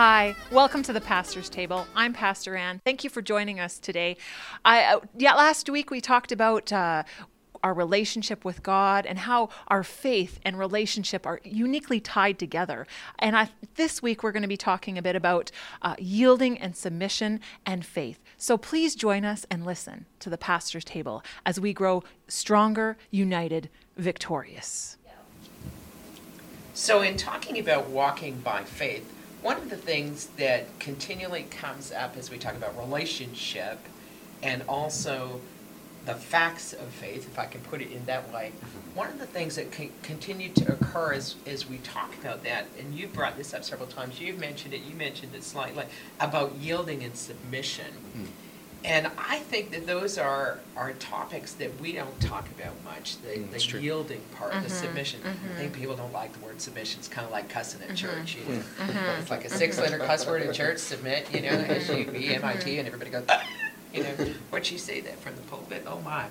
Hi, welcome to the Pastor's Table. I'm Pastor Ann. Thank you for joining us today. I uh, yeah, last week we talked about uh, our relationship with God and how our faith and relationship are uniquely tied together. And I, this week we're going to be talking a bit about uh, yielding and submission and faith. So please join us and listen to the Pastor's Table as we grow stronger, united, victorious. So, in talking about walking by faith, one of the things that continually comes up as we talk about relationship and also the facts of faith, if I can put it in that way, mm-hmm. one of the things that con- continue to occur as, as we talk about that, and you brought this up several times, you've mentioned it, you mentioned it slightly, about yielding and submission. Hmm. And I think that those are, are topics that we don't talk about much, the, Mm, that's the true. yielding part, the submission. I think people don't like the word submission, it's kind of like cussing at church, you know? It's like a six-letter cuss word in church, submit, you know, S-U-B-M-I-T, and everybody goes, "Ah," you know, what'd she say that from the pulpit? Oh my,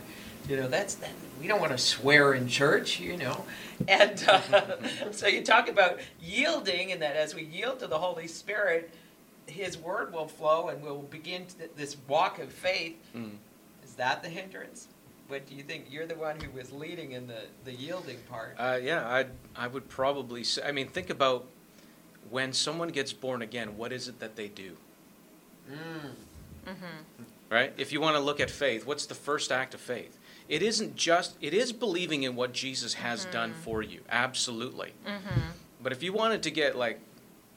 you know, that's, that, we don't want to swear in church, you know? And, uh, so you talk about yielding, and that as we yield to the Holy Spirit, his word will flow and we'll begin to- this walk of faith. Mm. Is that the hindrance? What do you think? You're the one who was leading in the, the yielding part. Uh, yeah, I I would probably say. I mean, think about when someone gets born again. What is it that they do? Mm. Right. If you want to look at faith, what's the first act of faith? It isn't just. It is believing in what Jesus has done for you. Absolutely. But if you wanted to get like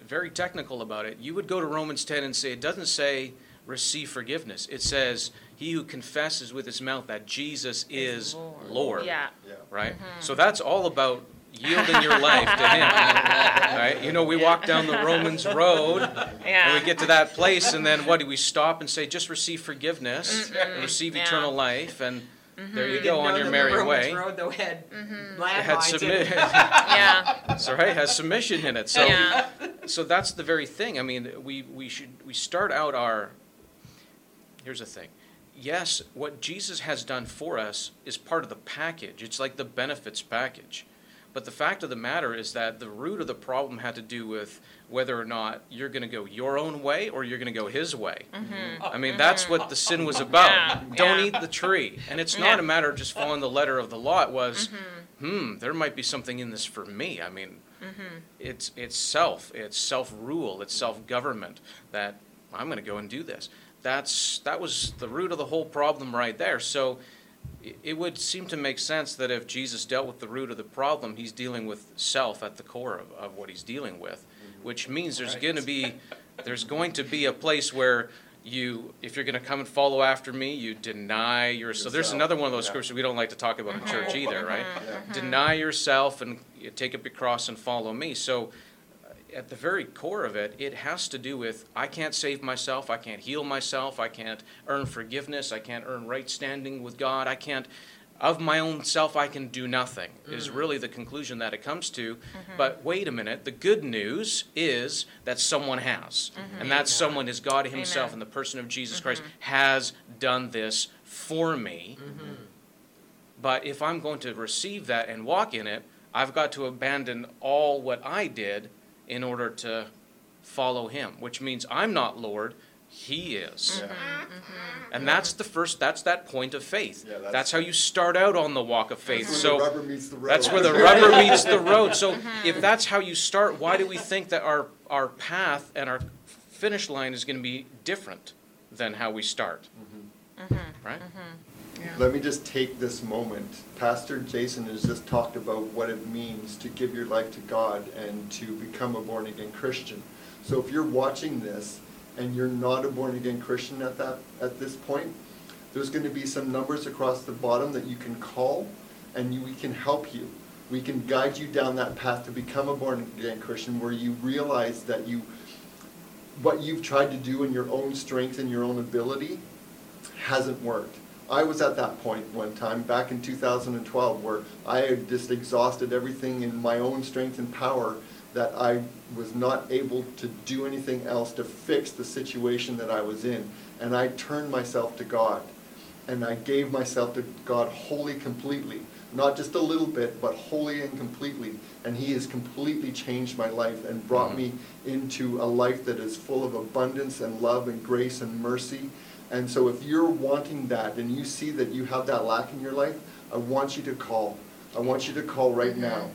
very technical about it, you would go to Romans 10 and say it doesn't say receive forgiveness. It says he who confesses with his mouth that Jesus is Lord. Yeah. right? Mm-hmm. So that's all about yielding your life to Him, right? You know, we walk down the Romans road, and we get to that place, and then what do we stop and say? Just receive forgiveness, and receive Yeah. eternal life, and Mm-hmm. there you We go didn't on know your merry the way. Road, though, had mm-hmm. It had landmines in submit, it. Yeah. so right, has submission in it. So, Yeah. so that's the very thing. I mean, we we should we start out our. Here's the thing. Yes, what Jesus has done for us is part of the package. It's like the benefits package. But the fact of the matter is that the root of the problem had to do with whether or not you're going to go your own way or you're going to go his way. Mm-hmm. I mean, that's what the sin was about. Yeah, Don't yeah. eat the tree. And it's Yeah. not a matter of just following the letter of the law. It was, mm-hmm. hmm, there might be something in this for me. I mean, mm-hmm. it's it's self, it's self rule, it's self government that I'm going to go and do this. That's that was the root of the whole problem right there. So it, it would seem to make sense that if Jesus dealt with the root of the problem, he's dealing with self at the core of, of what he's dealing with, mm-hmm. which means there's going to be there's going to be a place where you if you're going to come and follow after me you deny yourself so there's another one of those yeah. scriptures we don't like to talk about in church uh-huh. either right Yeah. deny yourself and take up your cross and follow me. So, at the very core of it, it has to do with I can't save myself, I can't heal myself, I can't earn forgiveness, I can't earn right standing with God, I can't. Of my own self, I can do nothing, is mm-hmm. really the conclusion that it comes to. Mm-hmm. But wait a minute, the good news is that someone has. Mm-hmm. And that someone is God Himself Amen. in the person of Jesus Christ has done this for me. But if I'm going to receive that and walk in it, I've got to abandon all what I did in order to follow him, which means I'm not Lord, he is. Mm-hmm, yeah. Mm-hmm. And that's the first that's that point of faith. Yeah, that's, that's- how you start out on the walk of faith. That's so where the rubber meets the road. that's where the rubber meets the road. So mm-hmm. if that's how you start, why do we think that our our path and our finish line is going to be different than how we start? Right? Let me just take this moment. Pastor Jason has just talked about what it means to give your life to God and to become a born again Christian. So if you're watching this and you're not a born again Christian at that at this point, there's going to be some numbers across the bottom that you can call and you, we can help you. We can guide you down that path to become a born again Christian where you realize that you what you've tried to do in your own strength and your own ability hasn't worked. I was at that point one time back in 2012 where I had just exhausted everything in my own strength and power that I was not able to do anything else to fix the situation that I was in. And I turned myself to God and I gave myself to God wholly completely. not just a little bit, but wholly and completely. And He has completely changed my life and brought mm-hmm. me into a life that is full of abundance and love and grace and mercy. And so if you're wanting that and you see that you have that lack in your life, I want you to call. I want you to call right now.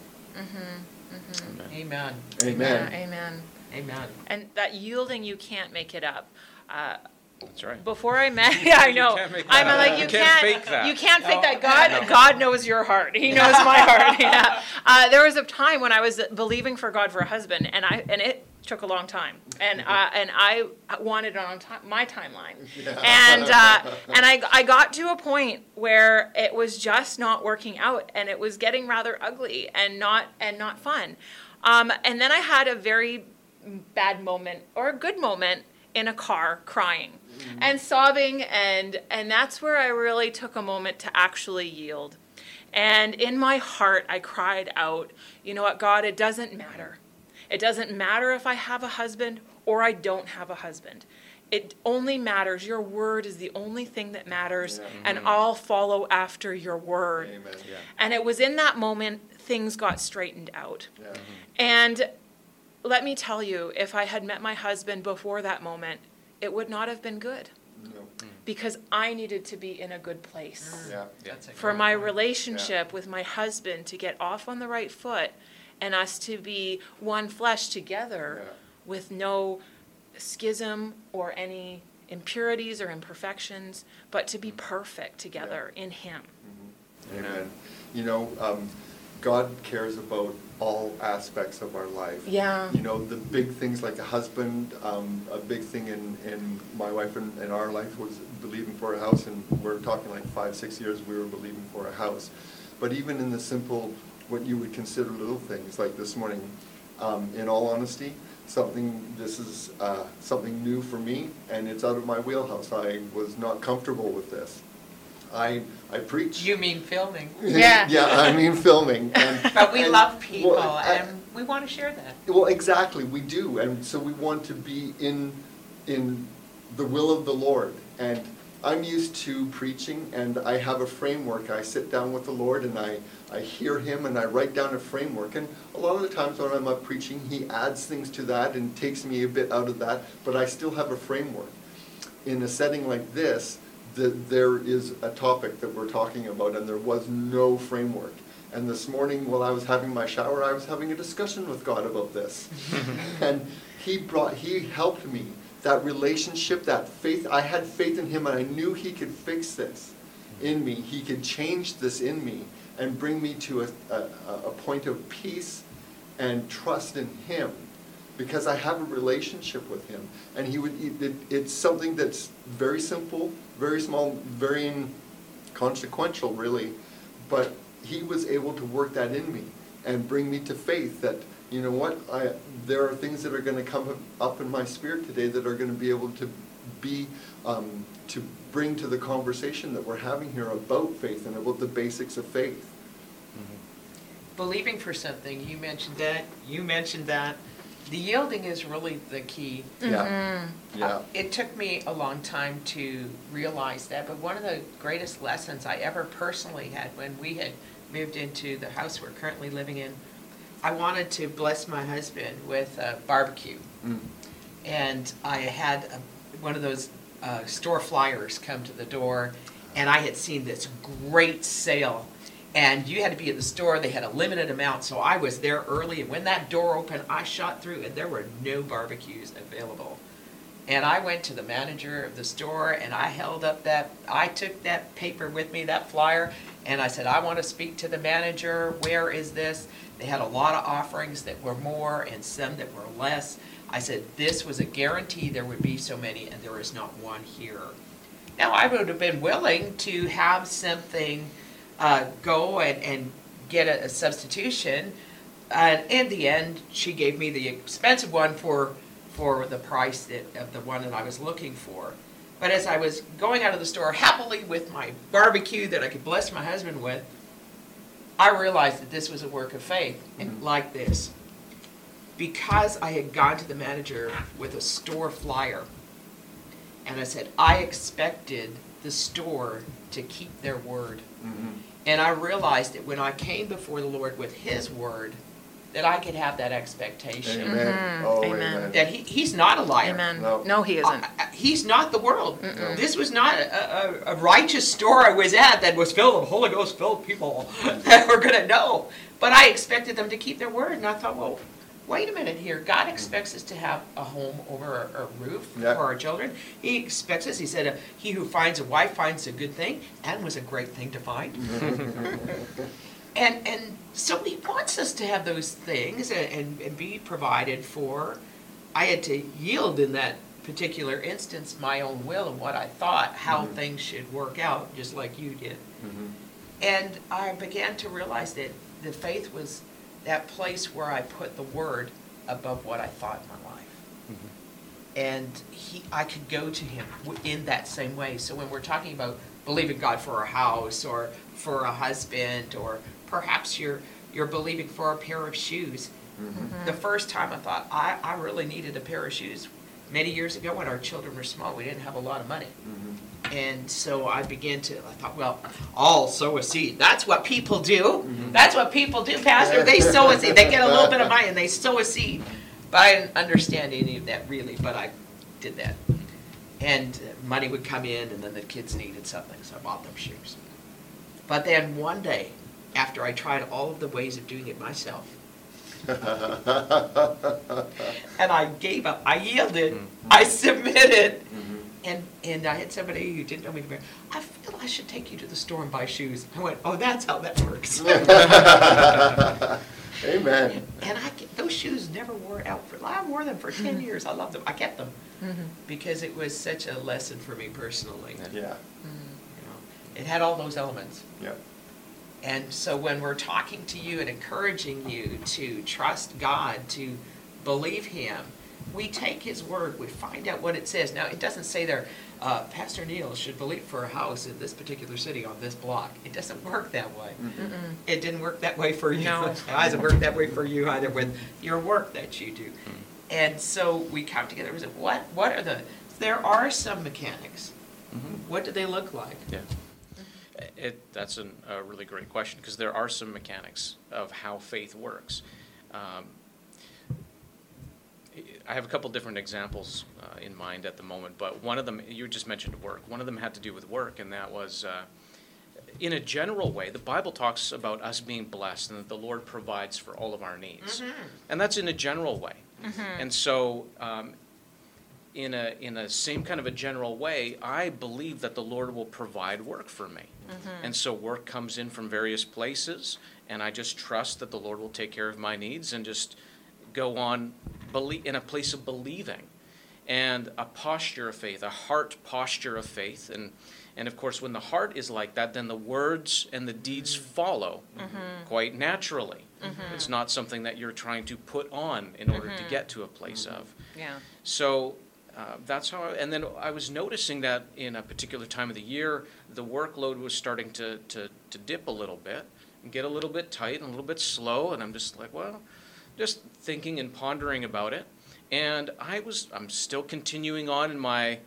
Amen. Amen. Yeah, amen. Amen. And that yielding, you can't make it up. Uh, That's right. before I met, yeah, I know. can't make I'm that like, you You can't can't, fake that. you can't fake that. God, No. God knows your heart. He knows my heart. Yeah. Uh, there was a time when I was believing for God for a husband, and I and it took a long time, and uh, and I wanted it on ti my timeline, and uh, and I I got to a point where it was just not working out, and it was getting rather ugly and not and not fun, um, and then I had a very bad moment or a good moment in a car crying and sobbing and and that's where I really took a moment to actually yield. And in my heart I cried out, you know what God, it doesn't matter. It doesn't matter if I have a husband or I don't have a husband. It only matters. Your word is the only thing that matters, and mm-hmm. I'll follow after your word. Yeah. And it was in that moment things got straightened out. Yeah. Mm-hmm. And let me tell you, if I had met my husband before that moment, it would not have been good No. because I needed to be in a good place. Mm. Yeah. That's a For good my point. relationship with my husband to get off on the right foot and us to be one flesh together Yeah. with no schism or any impurities or imperfections, but to be mm. perfect together in Him. Mm-hmm. Amen. You know, um, God cares about all aspects of our life. Yeah. You know, the big things like a husband, um, a big thing in, in my wife and, and our life was believing for a house, and we're talking like five, six years we were believing for a house. But even in the simple, what you would consider little things, like this morning, um, in all honesty, something, this is uh, something new for me, and it's out of my wheelhouse. I was not comfortable with this. I, I preach. You mean filming. Yeah. yeah, I mean filming. And, But we and- love people well, I- and we want to share that. well, exactly, we do, and so we want to be in in the will of the Lord. And I'm used to preaching, and I have a framework. I sit down with the Lord, and I I hear Him, and I write down a framework. And a lot of the times when I'm up preaching, He adds things to that and takes me a bit out of that, but I still have a framework. In a setting like this, that there is a topic that we're talking about, and there was no framework. And this morning, while I was having my shower, I was having a discussion with God about this. and He brought, He helped me. That relationship, that faith, I had faith in Him, and I knew He could fix this in me. He could change this in me and bring me to a, a, a point of peace and trust in Him because I have a relationship with Him. And He would, it, it's something that's very simple, very small, very inconsequential, really. But He was able to work that in me and bring me to faith that, you know what, I, there are things that are going to come up in my spirit today that are going to be able to be, um, to bring to the conversation that we're having here about faith and about the basics of faith. Believing for something, you mentioned that, you mentioned that. The yielding is really the key. Yeah. Yeah. Uh, It took me a long time to realize that, but one of the greatest lessons I ever personally had when we had moved into the house we're currently living in, I wanted to bless my husband with a barbecue. Mm. And I had a, one of those uh, store flyers come to the door, and I had seen this great sale. And you had to be at the store, they had a limited amount, so I was there early, and when that door opened, I shot through, and there were no barbecues available. And I went to the manager of the store and I held up that, I took that paper with me, that flyer, and I said, I want to speak to the manager. Where is this? They had a lot of offerings that were more and some that were less. I said, this was a guarantee there would be so many and there is not one here. Now, I would have been willing to have something uh, go and, and get a, a substitution. And in the end, she gave me the expensive one for, for the price that, of the one that I was looking for. But as I was going out of the store happily with my barbecue that I could bless my husband with, I realized that this was a work of faith, and like this. Because I had gone to the manager with a store flyer, and I said, I expected the store to keep their word. Mhm. And I realized that when I came before the Lord with His word, that I could have that expectation. Amen. Oh, Amen. amen. That he, He's not a liar. Amen. No. No, he isn't. I- I- he's not the world. This was not a, a, a righteous store I was at that was filled with Holy Ghost filled people that were going to know. But I expected them to keep their word. And I thought, well, wait a minute here. God expects us to have a home over a, a roof Yep. for our children. He expects us, he said, uh, he who finds a wife finds a good thing. And was a great thing to find. And, and so he wants us to have those things and, and, and be provided for. I had to yield in that particular instance my own will and what I thought, how things should work out, just like you did. Mhm. And I began to realize that the faith was that place where I put the word above what I thought in my life. Mm-hmm. And he, I could go to him in that same way. So when we're talking about believing God for a house or for a husband or perhaps you're you're believing for a pair of shoes. Mm-hmm. The first time I thought I, I really needed a pair of shoes many years ago when our children were small, we didn't have a lot of money. Mm-hmm. And so I began to, I thought, well, I'll sow a seed. That's what people do. Mm-hmm. That's what people do, Pastor. They sow a seed. They get a little bit of money and they sow a seed. But I didn't understand any of that really, but I did that. And uh, money would come in and then the kids needed something, so I bought them shoes. But then one day, after I tried all of the ways of doing it myself, and I gave up, I yielded, mm-hmm. I submitted. Mm-hmm. And, and I had somebody who didn't know me very, I feel I should take you to the store and buy shoes. I went, oh, that's how that works. Amen. And I, ke- those shoes never wore out for, I wore them for 10 mm-hmm. years. I loved them. I kept them mm-hmm. because it was such a lesson for me personally. Yeah, You know, It had all those elements. yeah. And so when we're talking to you and encouraging you to trust God, to believe Him, we take His word, we find out what it says. Now, it doesn't say there, uh, Pastor Neil should believe for a house in this particular city on this block. It doesn't work that way. It didn't work that way for you. No. It hasn't worked that way for you either with your work that you do. And so we come together and say, what, what are the, there are some mechanics. What do they look like? Yeah. It, that's an, a really great question, because there are some mechanics of how faith works. Um, I have a couple different examples uh, in mind at the moment, but one of them, you just mentioned work. One of them had to do with work, and that was, uh, in a general way, the Bible talks about us being blessed and that the Lord provides for all of our needs. And that's in a general way. And so, um, in a in a same kind of a general way, I believe that the Lord will provide work for me. And so work comes in from various places, and I just trust that the Lord will take care of my needs and just go on believe in a place of believing and a posture of faith, a heart posture of faith. And, and of course, when the heart is like that, then the words and the deeds follow mm-hmm. quite naturally. Mm-hmm. It's not something that you're trying to put on in order to mm-hmm. get to a place of. Yeah. So uh, that's how, I, and then I was noticing that in a particular time of the year, the workload was starting to, to, to dip a little bit and get a little bit tight and a little bit slow. And I'm just like, well, just thinking and pondering about it. And I was, I'm still continuing on in my,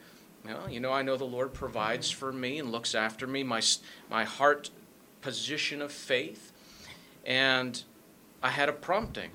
well, you know, I know the Lord provides for me and looks after me, my, my heart position of faith. And I had a prompting.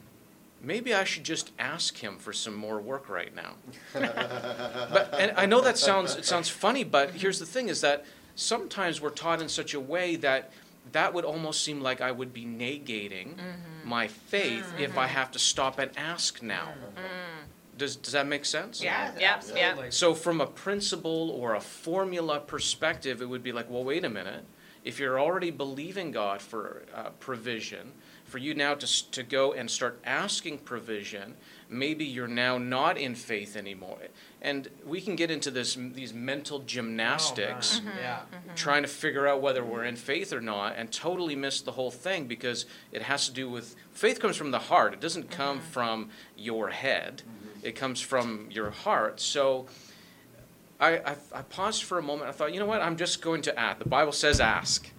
Maybe I should just ask him for some more work right now. but and I know that sounds it sounds funny, but here's the thing: is that sometimes we're taught in such a way that that would almost seem like I would be negating mm-hmm. my faith if I mm-hmm. have to stop and ask now. Mm-hmm. Does does that make sense? Yeah, Yeah, yeah. absolutely. So from a principle or a formula perspective, it would be like, well, wait a minute. If you're already believing God for uh, provision, for you now to, to go and start asking provision, maybe you're now not in faith anymore. And we can get into this these mental gymnastics Oh, man. Mm-hmm. Yeah. Mm-hmm. trying to figure out whether we're in faith or not and totally miss the whole thing because it has to do with faith comes from the heart it doesn't come mm-hmm. from your head it comes from your heart so I, I, I paused for a moment. I thought, you know what? I'm just going to ask. The Bible says ask.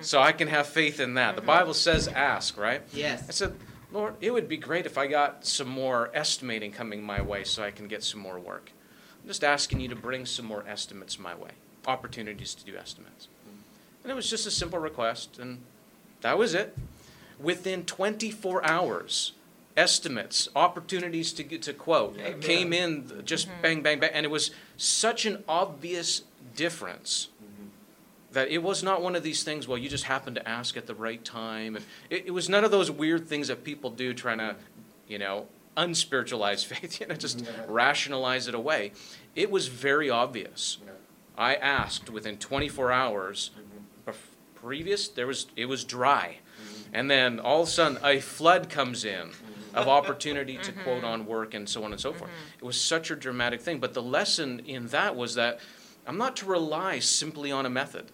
So I can have faith in that. The Bible says ask, right? Yes. I said, Lord, it would be great if I got some more estimating coming my way so I can get some more work. I'm just asking you to bring some more estimates my way, opportunities to do estimates. And it was just a simple request, and that was it. Within 24 hours, estimates, opportunities to get to quote Amen. came in just mm-hmm. bang, bang, bang. And it was such an obvious difference that it was not one of these things, well, you just happened to ask at the right time. And it, it was none of those weird things that people do trying to, you know, unspiritualize faith, you know, just Yeah. rationalize it away. It was very obvious. Yeah. I asked within 24 hours. Mhm. Previous, there was it was dry, Mhm. and then all of a sudden a flood comes in Mhm. of opportunity to quote on work and so on and so forth. It was such a dramatic thing. But the lesson in that was that I'm not to rely simply on a method.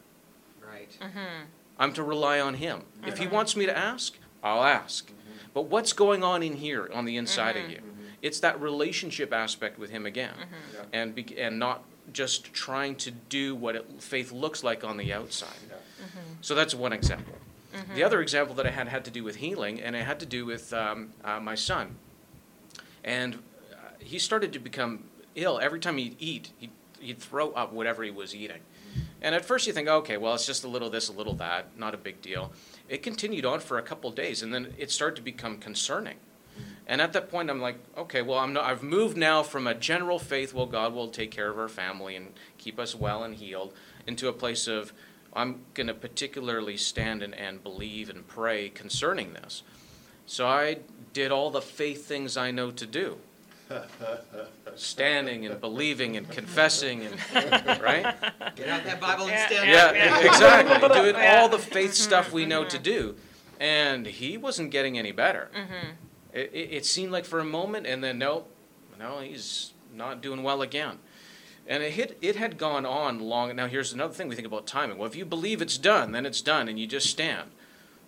Right. Mm-hmm. I'm to rely on Him. If He mm-hmm. wants me to ask, I'll ask. Mm-hmm. But what's going on in here on the inside of you? It's that relationship aspect with Him again, Yeah. and be, and not just trying to do what it, faith looks like on the outside. Yeah. So that's one example. The other example that I had had to do with healing, and it had to do with um, uh, my son. And uh, he started to become ill. Every time he'd eat, he'd, he'd throw up whatever he was eating. And at first you think, okay, well, it's just a little this, a little that, not a big deal. It continued on for a couple days, and then it started to become concerning. And at that point, I'm like, okay, well, I'm not, I've moved now from a general faith, well, God will take care of our family and keep us well and healed, into a place of, I'm going to particularly stand and, and believe and pray concerning this. So I did all the faith things I know to do standing and believing and confessing and, right? Get out that Bible and stand Yeah, up. yeah. exactly. Doing all the faith stuff we know to mm-hmm. do. And he wasn't getting any better. Mm-hmm. It, it, it seemed like for a moment, and then nope, no, he's not doing well again. And it hit, it had gone on long. Now here's another thing we think about timing. Well, if you believe it's done, then it's done, and you just stand.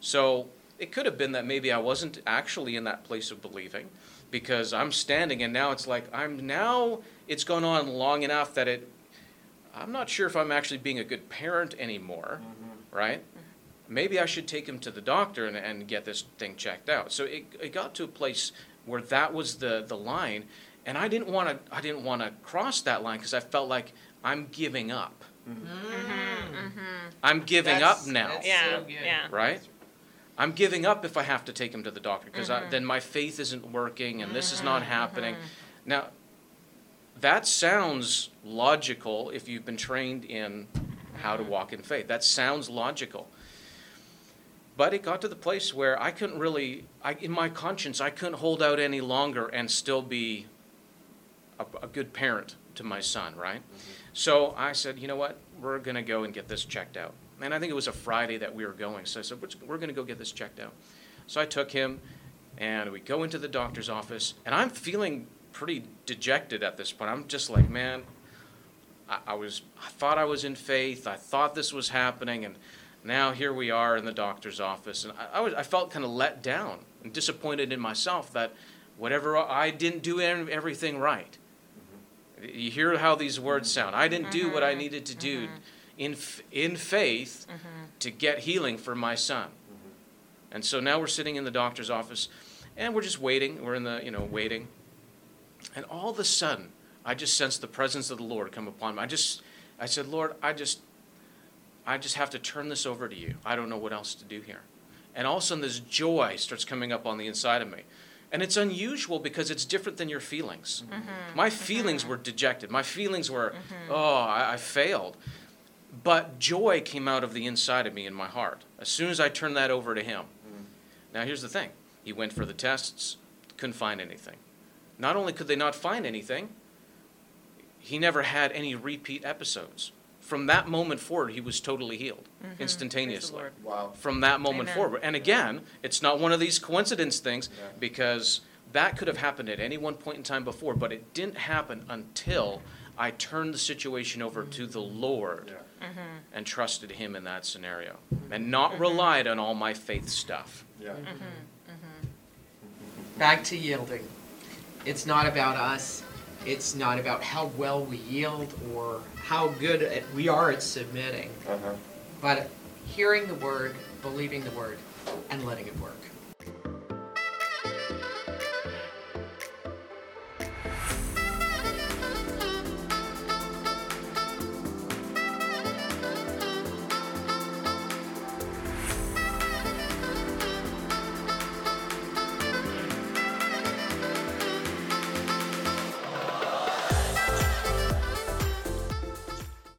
So it could have been that maybe I wasn't actually in that place of believing, because I'm standing, and now it's like I'm now. It's gone on long enough that it. I'm not sure if I'm actually being a good parent anymore, mm-hmm. right? Maybe I should take him to the doctor and, and get this thing checked out. So it, it got to a place where that was the, the line, and I didn't want to I didn't want to cross that line because I felt like I'm giving up. Mm-hmm. Mm-hmm. I'm giving That's- up now, that's Yeah, so good. yeah. right? I'm giving up if I have to take him to the doctor because mm-hmm. then my faith isn't working and this is not mm-hmm, happening. Mm-hmm. Now, that sounds logical if you've been trained in how to walk in faith. That sounds logical. But it got to the place where I couldn't really, I, in my conscience, I couldn't hold out any longer and still be a, a good parent to my son, right? So I said, you know what? We're going to go and get this checked out. And I think it was a Friday that we were going. So I said, "We're- going to go get this checked out. So I took him and we go into the doctor's office. And I'm feeling pretty dejected at this point. I'm just like, man, I, I was, I thought I was in faith. I thought this was happening. And now here we are in the doctor's office. And I, I, was, I felt kind of let down and disappointed in myself that whatever I didn't do everything right. Mm-hmm. You hear how these words sound. I didn't do what I mm-hmm. needed to do mm-hmm. In, in faith mm-hmm. to get healing for my son. Mm-hmm. And so now we're sitting in the doctor's office and we're just waiting. We're in the, you know, waiting. And all of a sudden, I just sensed the presence of the Lord come upon me. I just, I said, Lord, I just, I just have to turn this over to you. I don't know what else to do here. And all of a sudden, this joy starts coming up on the inside of me. And it's unusual because it's different than your feelings. Mm-hmm. My feelings were dejected. My feelings were, oh, I, I failed. But joy came out of the inside of me in my heart as soon as I turned that over to Him. Now, here's the thing He went for the tests, couldn't find anything. Not only could they not find anything, he never had any repeat episodes. From that moment forward, he was totally healed instantaneously. Wow. From that moment Amen. forward. And again, it's not one of these coincidence things Yeah. because that could have happened at any one point in time before, but it didn't happen until I turned the situation over to the Lord Yeah. Mm-hmm. and trusted him in that scenario mm-hmm. and not mm-hmm. relied on all my faith stuff. Yeah. Back to yielding. It's not about us. It's not about how well we yield or how good at, we are at submitting, Uh-huh. but hearing the word, believing the word, and letting it work.